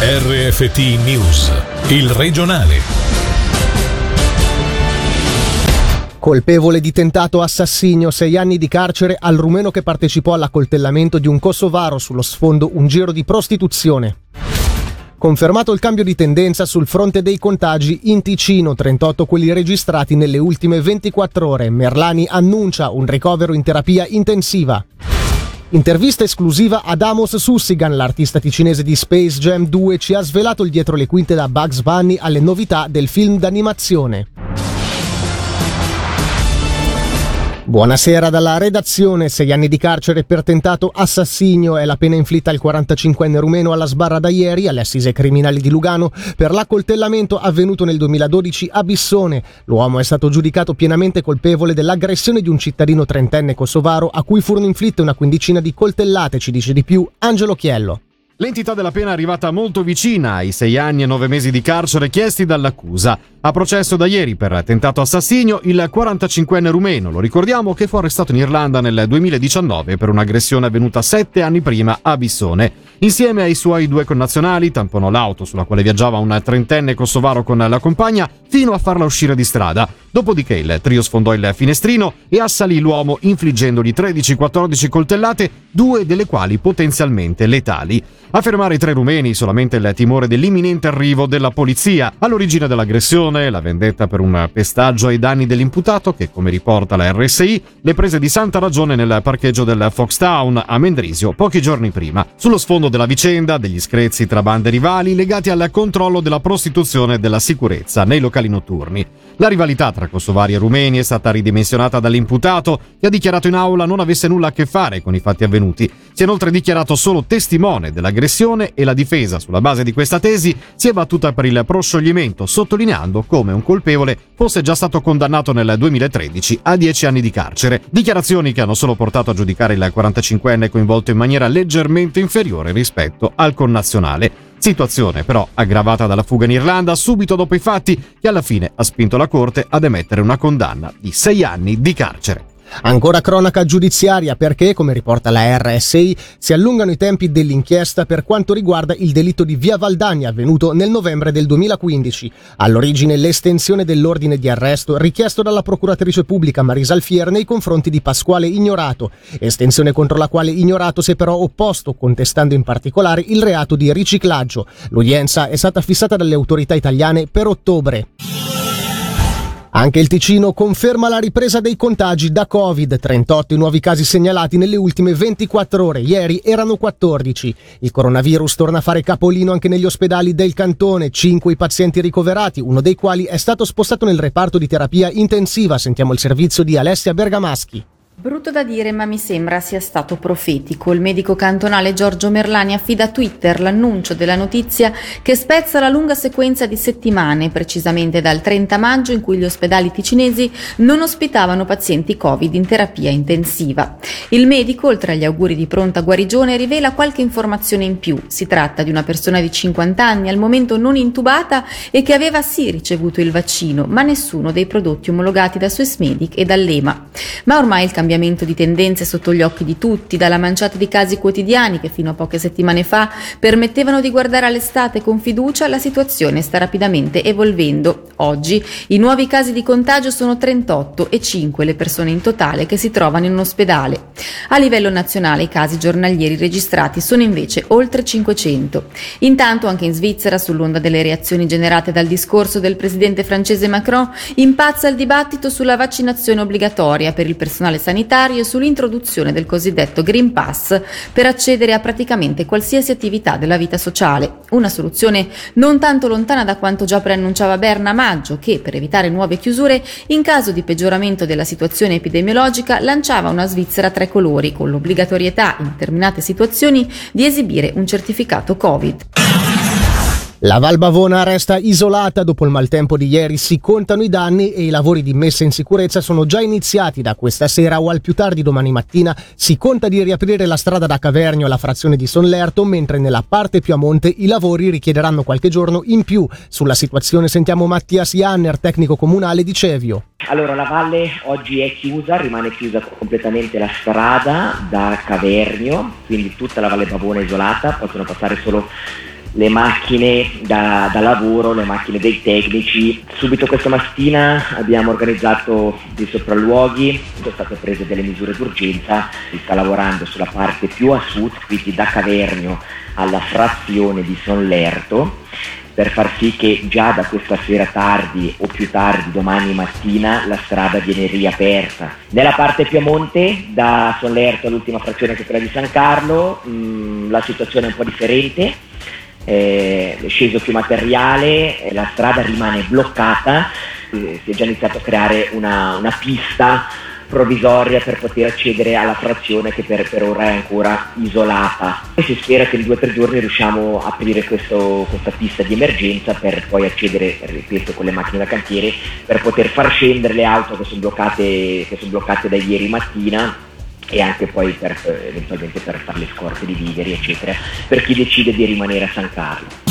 RFT News, il regionale. Colpevole di tentato assassinio, sei anni di carcere al rumeno che partecipò all'accoltellamento di un kosovaro sullo sfondo un giro di prostituzione. Confermato il cambio di tendenza sul fronte dei contagi, in Ticino 38 quelli registrati nelle ultime 24 ore. Merlani annuncia un ricovero in terapia intensiva. Intervista esclusiva ad Amos Sussigan, l'artista ticinese di Space Jam 2, ci ha svelato il dietro le quinte da Bugs Bunny alle novità del film d'animazione. Buonasera dalla redazione. Sei anni di carcere per tentato assassinio è la pena inflitta al 45enne rumeno alla sbarra da ieri alle assise criminali di Lugano per l'accoltellamento avvenuto nel 2012 a Bissone. L'uomo è stato giudicato pienamente colpevole dell'aggressione di un cittadino trentenne kosovaro a cui furono inflitte una quindicina di coltellate, ci dice di più Angelo Chiello. L'entità della pena è arrivata molto vicina ai sei anni e nove mesi di carcere chiesti dall'accusa. A processo da ieri per tentato assassinio il 45enne rumeno, lo ricordiamo, che fu arrestato in Irlanda nel 2019 per un'aggressione avvenuta sette anni prima a Bissone. Insieme ai suoi due connazionali tamponò l'auto sulla quale viaggiava un trentenne kosovaro con la compagna fino a farla uscire di strada. Dopodiché il trio sfondò il finestrino e assalì l'uomo infliggendogli 13-14 coltellate, due delle quali potenzialmente letali. A fermare i tre rumeni solamente il timore dell'imminente arrivo della polizia. All'origine dell'aggressione, la vendetta per un pestaggio ai danni dell'imputato che, come riporta la RSI, le prese di santa ragione nel parcheggio del Foxtown a Mendrisio pochi giorni prima. Sullo sfondo della vicenda, degli screzi tra bande rivali legati al controllo della prostituzione e della sicurezza nei locali notturni. La rivalità tra kosovari e rumeni è stata ridimensionata dall'imputato, che ha dichiarato in aula non avesse nulla a che fare con i fatti avvenuti. Si è inoltre dichiarato solo testimone dell'aggressione aggressione e la difesa, sulla base di questa tesi, si è battuta per il proscioglimento, sottolineando come un colpevole fosse già stato condannato nel 2013 a 10 anni di carcere. Dichiarazioni che hanno solo portato a giudicare il 45enne coinvolto in maniera leggermente inferiore rispetto al connazionale. Situazione però aggravata dalla fuga in Irlanda subito dopo i fatti che alla fine ha spinto la Corte ad emettere una condanna di 6 anni di carcere. Ancora cronaca giudiziaria perché, come riporta la RSI, si allungano i tempi dell'inchiesta per quanto riguarda il delitto di Via Valdagna avvenuto nel novembre del 2015. All'origine l'estensione dell'ordine di arresto richiesto dalla procuratrice pubblica Marisa Alfier nei confronti di Pasquale Ignorato, estensione contro la quale Ignorato si è però opposto, contestando in particolare il reato di riciclaggio. L'udienza è stata fissata dalle autorità italiane per ottobre. Anche il Ticino conferma la ripresa dei contagi da Covid, 38 i nuovi casi segnalati nelle ultime 24 ore, ieri erano 14. Il coronavirus torna a fare capolino anche negli ospedali del cantone, 5 i pazienti ricoverati, uno dei quali è stato spostato nel reparto di terapia intensiva, sentiamo il servizio di Alessia Bergamaschi. Brutto da dire, ma mi sembra sia stato profetico. Il medico cantonale Giorgio Merlani affida a Twitter l'annuncio della notizia che spezza la lunga sequenza di settimane, precisamente dal 30 maggio in cui gli ospedali ticinesi non ospitavano pazienti Covid in terapia intensiva. Il medico, oltre agli auguri di pronta guarigione, rivela qualche informazione in più. Si tratta di una persona di 50 anni, al momento non intubata e che aveva sì ricevuto il vaccino, ma nessuno dei prodotti omologati da Swissmedic e dall'EMA. Ma ormai il cambiamento di tendenze sotto gli occhi di tutti, dalla manciata di casi quotidiani che fino a poche settimane fa permettevano di guardare all'estate con fiducia, la situazione sta rapidamente evolvendo. Oggi i nuovi casi di contagio sono 38 e 5 le persone in totale che si trovano in ospedale. A livello nazionale i casi giornalieri registrati sono invece oltre 500. Intanto anche in Svizzera, sull'onda delle reazioni generate dal discorso del presidente francese Macron, impazza il dibattito sulla vaccinazione obbligatoria per il personale sanitario sanitario sull'introduzione del cosiddetto Green Pass per accedere a praticamente qualsiasi attività della vita sociale. Una soluzione non tanto lontana da quanto già preannunciava Berna a maggio, che per evitare nuove chiusure, in caso di peggioramento della situazione epidemiologica, lanciava una Svizzera a tre colori, con l'obbligatorietà in determinate situazioni di esibire un certificato Covid. La Val Bavona resta isolata dopo il maltempo di ieri, si contano i danni e i lavori di messa in sicurezza sono già iniziati da questa sera o al più tardi domani mattina. Si conta di riaprire la strada da Cavernio alla frazione di Sonlerto, mentre nella parte più a monte i lavori richiederanno qualche giorno in più. Sulla situazione sentiamo Mattias Janner, tecnico comunale di Cevio. Allora, la valle oggi è chiusa, rimane chiusa completamente la strada da Cavernio, quindi tutta la Valle Bavona è isolata, possono passare solo le macchine da, da, lavoro, le macchine dei tecnici. Subito questa mattina abbiamo organizzato dei sopralluoghi, sono state prese delle misure d'urgenza, si sta lavorando sulla parte più a sud, quindi da Cavernio alla frazione di Sonlerto per far sì che già da questa sera tardi o più tardi domani mattina la strada viene riaperta. Nella parte più a monte, da Sonlerto all'ultima frazione che è quella di San Carlo, mh, mm, la situazione è un po' differente, eh, è sceso più materiale, la strada rimane bloccata, eh, si è già iniziato a creare una, una pista provvisoria per poter accedere alla frazione che per, per ora è ancora isolata. E si spera che in due o tre giorni riusciamo a aprire questo, questa pista di emergenza per poi accedere, ripeto, con le macchine da cantiere, per poter far scendere le auto che sono bloccate, che sono bloccate da ieri mattina e anche poi per, eventualmente per fare le scorte di viveri, eccetera, per chi decide di rimanere a San Carlo.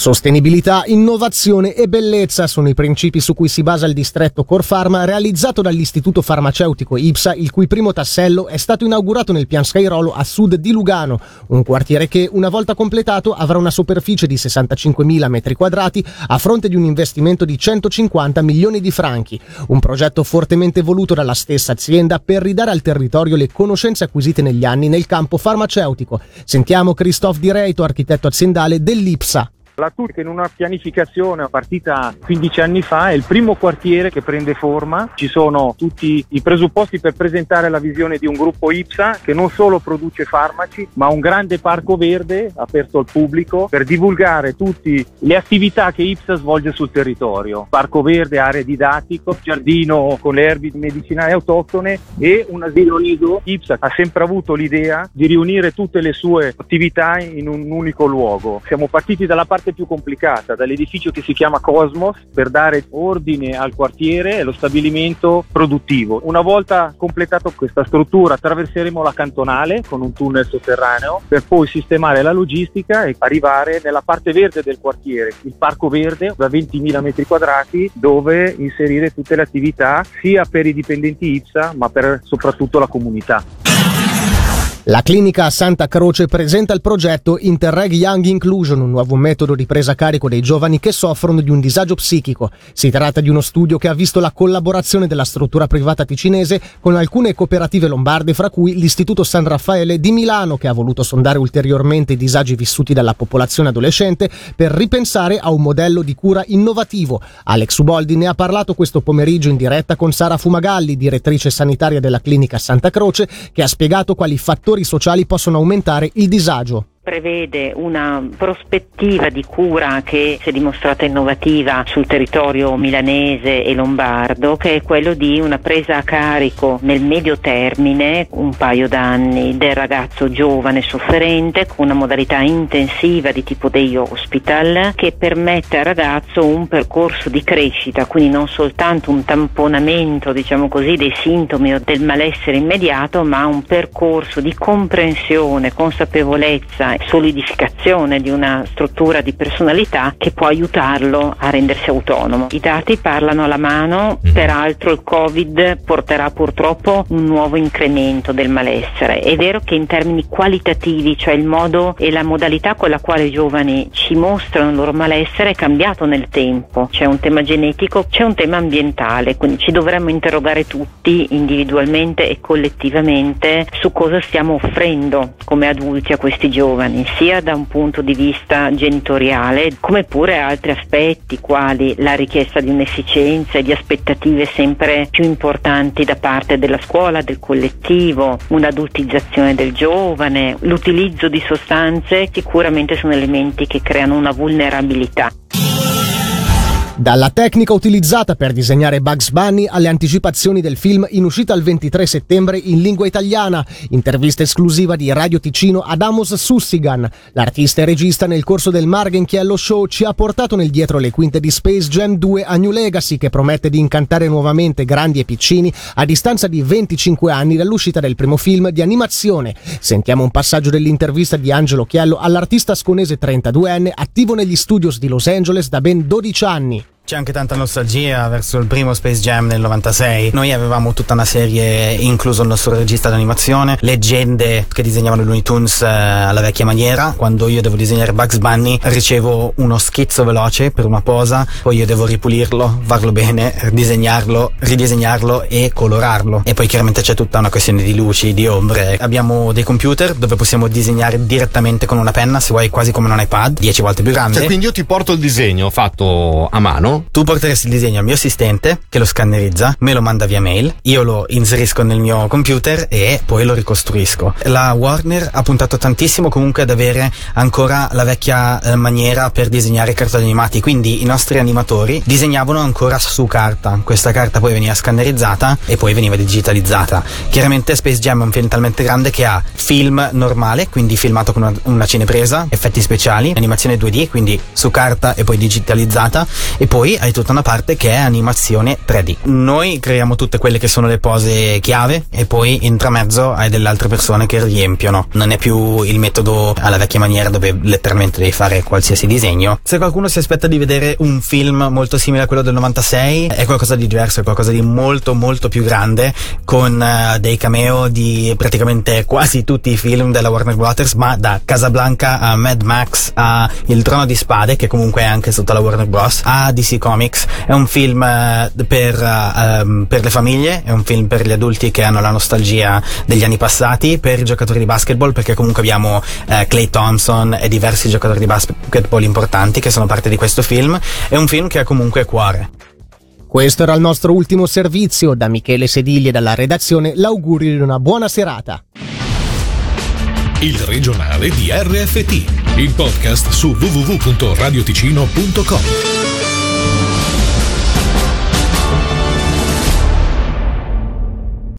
Sostenibilità, innovazione e bellezza sono i principi su cui si basa il distretto Corfarma realizzato dall'Istituto Farmaceutico IPSA, il cui primo tassello è stato inaugurato nel Pian Scairolo a sud di Lugano, un quartiere che, una volta completato, avrà una superficie di 65.000 metri quadrati a fronte di un investimento di 150 milioni di franchi, un progetto fortemente voluto dalla stessa azienda per ridare al territorio le conoscenze acquisite negli anni nel campo farmaceutico. Sentiamo Christophe Direito, architetto aziendale dell'IPSA. La Turca in una pianificazione partita 15 anni fa è il primo quartiere che prende forma, ci sono tutti i presupposti per presentare la visione di un gruppo IPSA che non solo produce farmaci ma un grande parco verde aperto al pubblico per divulgare tutte le attività che IPSA svolge sul territorio. Parco verde, area didattico, giardino con le erbe medicinali autoctone e un asilo nido. IPSA ha sempre avuto l'idea di riunire tutte le sue attività in un unico luogo. Siamo partiti dalla parte parte più complicata, dall'edificio che si chiama Cosmos per dare ordine al quartiere e lo stabilimento produttivo. Una volta completato questa struttura attraverseremo la cantonale con un tunnel sotterraneo per poi sistemare la logistica e arrivare nella parte verde del quartiere, il parco verde da 20.000 metri quadrati dove inserire tutte le attività sia per i dipendenti IPSA ma per soprattutto la comunità. La clinica Santa Croce presenta il progetto Interreg Young Inclusion, un nuovo metodo di presa a carico dei giovani che soffrono di un disagio psichico. Si tratta di uno studio che ha visto la collaborazione della struttura privata ticinese con alcune cooperative lombarde, fra cui l'Istituto San Raffaele di Milano, che ha voluto sondare ulteriormente i disagi vissuti dalla popolazione adolescente per ripensare a un modello di cura innovativo. Alex Uboldi ne ha parlato questo pomeriggio in diretta con Sara Fumagalli, direttrice sanitaria della clinica Santa Croce, che ha spiegato quali fattori sociali possono aumentare il disagio prevede una prospettiva di cura che si è dimostrata innovativa sul territorio milanese e lombardo, che è quello di una presa a carico nel medio termine, un paio d'anni, del ragazzo giovane sofferente con una modalità intensiva di tipo day hospital che permette al ragazzo un percorso di crescita, quindi non soltanto un tamponamento, diciamo così, dei sintomi o del malessere immediato, ma un percorso di comprensione, consapevolezza solidificazione di una struttura di personalità che può aiutarlo a rendersi autonomo. I dati parlano alla mano, mm. peraltro il Covid porterà purtroppo un nuovo incremento del malessere. È vero che in termini qualitativi, cioè il modo e la modalità con la quale i giovani ci mostrano il loro malessere è cambiato nel tempo. C'è un tema genetico, c'è un tema ambientale, quindi ci dovremmo interrogare tutti individualmente e collettivamente su cosa stiamo offrendo come adulti a questi giovani giovani, sia da un punto di vista genitoriale, come pure altri aspetti quali la richiesta di un'efficienza e di aspettative sempre più importanti da parte della scuola, del collettivo, un'adultizzazione del giovane, l'utilizzo di sostanze sicuramente sono elementi che creano una vulnerabilità. Dalla tecnica utilizzata per disegnare Bugs Bunny alle anticipazioni del film in uscita il 23 settembre in lingua italiana, intervista esclusiva di Radio Ticino ad Amos Sussigan. L'artista e regista nel corso del Margenchiello Show ci ha portato nel dietro le quinte di Space Jam 2 a New Legacy che promette di incantare nuovamente grandi e piccini a distanza di 25 anni dall'uscita del primo film di animazione. Sentiamo un passaggio dell'intervista di Angelo Chiello all'artista sconese 32enne attivo negli studios di Los Angeles da ben 12 anni C'è anche tanta nostalgia verso il primo Space Jam nel 96. Noi avevamo tutta una serie, incluso il nostro regista d'animazione, leggende che disegnavano Looney Tunes eh, alla vecchia maniera. Quando io devo disegnare Bugs Bunny, ricevo uno schizzo veloce per una posa, poi io devo ripulirlo, farlo bene, disegnarlo, ridisegnarlo e colorarlo. E poi chiaramente c'è tutta una questione di luci, di ombre. Abbiamo dei computer dove possiamo disegnare direttamente con una penna, se vuoi quasi come un iPad, 10 volte più grande. Cioè, quindi io ti porto il disegno fatto a mano. Tu porteresti il disegno al mio assistente che lo scannerizza, me lo manda via mail, io lo inserisco nel mio computer e poi lo ricostruisco. La Warner ha puntato tantissimo comunque ad avere ancora la vecchia eh, maniera per disegnare cartoni animati, quindi i nostri animatori disegnavano ancora su carta. Questa carta poi veniva scannerizzata e poi veniva digitalizzata. Chiaramente Space Jam è un film talmente grande che ha film normale, quindi filmato con una, una cinepresa, effetti speciali, animazione 2D, quindi su carta e poi digitalizzata e poi hai tutta una parte che è animazione 3D. Noi creiamo tutte quelle che sono le pose chiave e poi intramezzo hai delle altre persone che riempiono. Non è più il metodo alla vecchia maniera dove letteralmente devi fare qualsiasi disegno. Se qualcuno si aspetta di vedere un film molto simile a quello del 96, è qualcosa di diverso, è qualcosa di molto molto più grande con uh, dei cameo di praticamente quasi tutti i film della Warner Brothers, ma da Casablanca a Mad Max a Il Trono di Spade, che comunque è anche sotto la Warner Bros, a DC Comics. È un film uh, per, uh, um, per le famiglie, è un film per gli adulti che hanno la nostalgia degli anni passati, per i giocatori di basketball, perché comunque abbiamo Clay Thompson e diversi giocatori di basketball importanti che sono parte di questo film. È un film che ha comunque cuore. Questo era il nostro ultimo servizio. Da Michele Sedilli e dalla redazione l'augurio di una buona serata. Il regionale di RFT, il podcast su www.radioticino.com.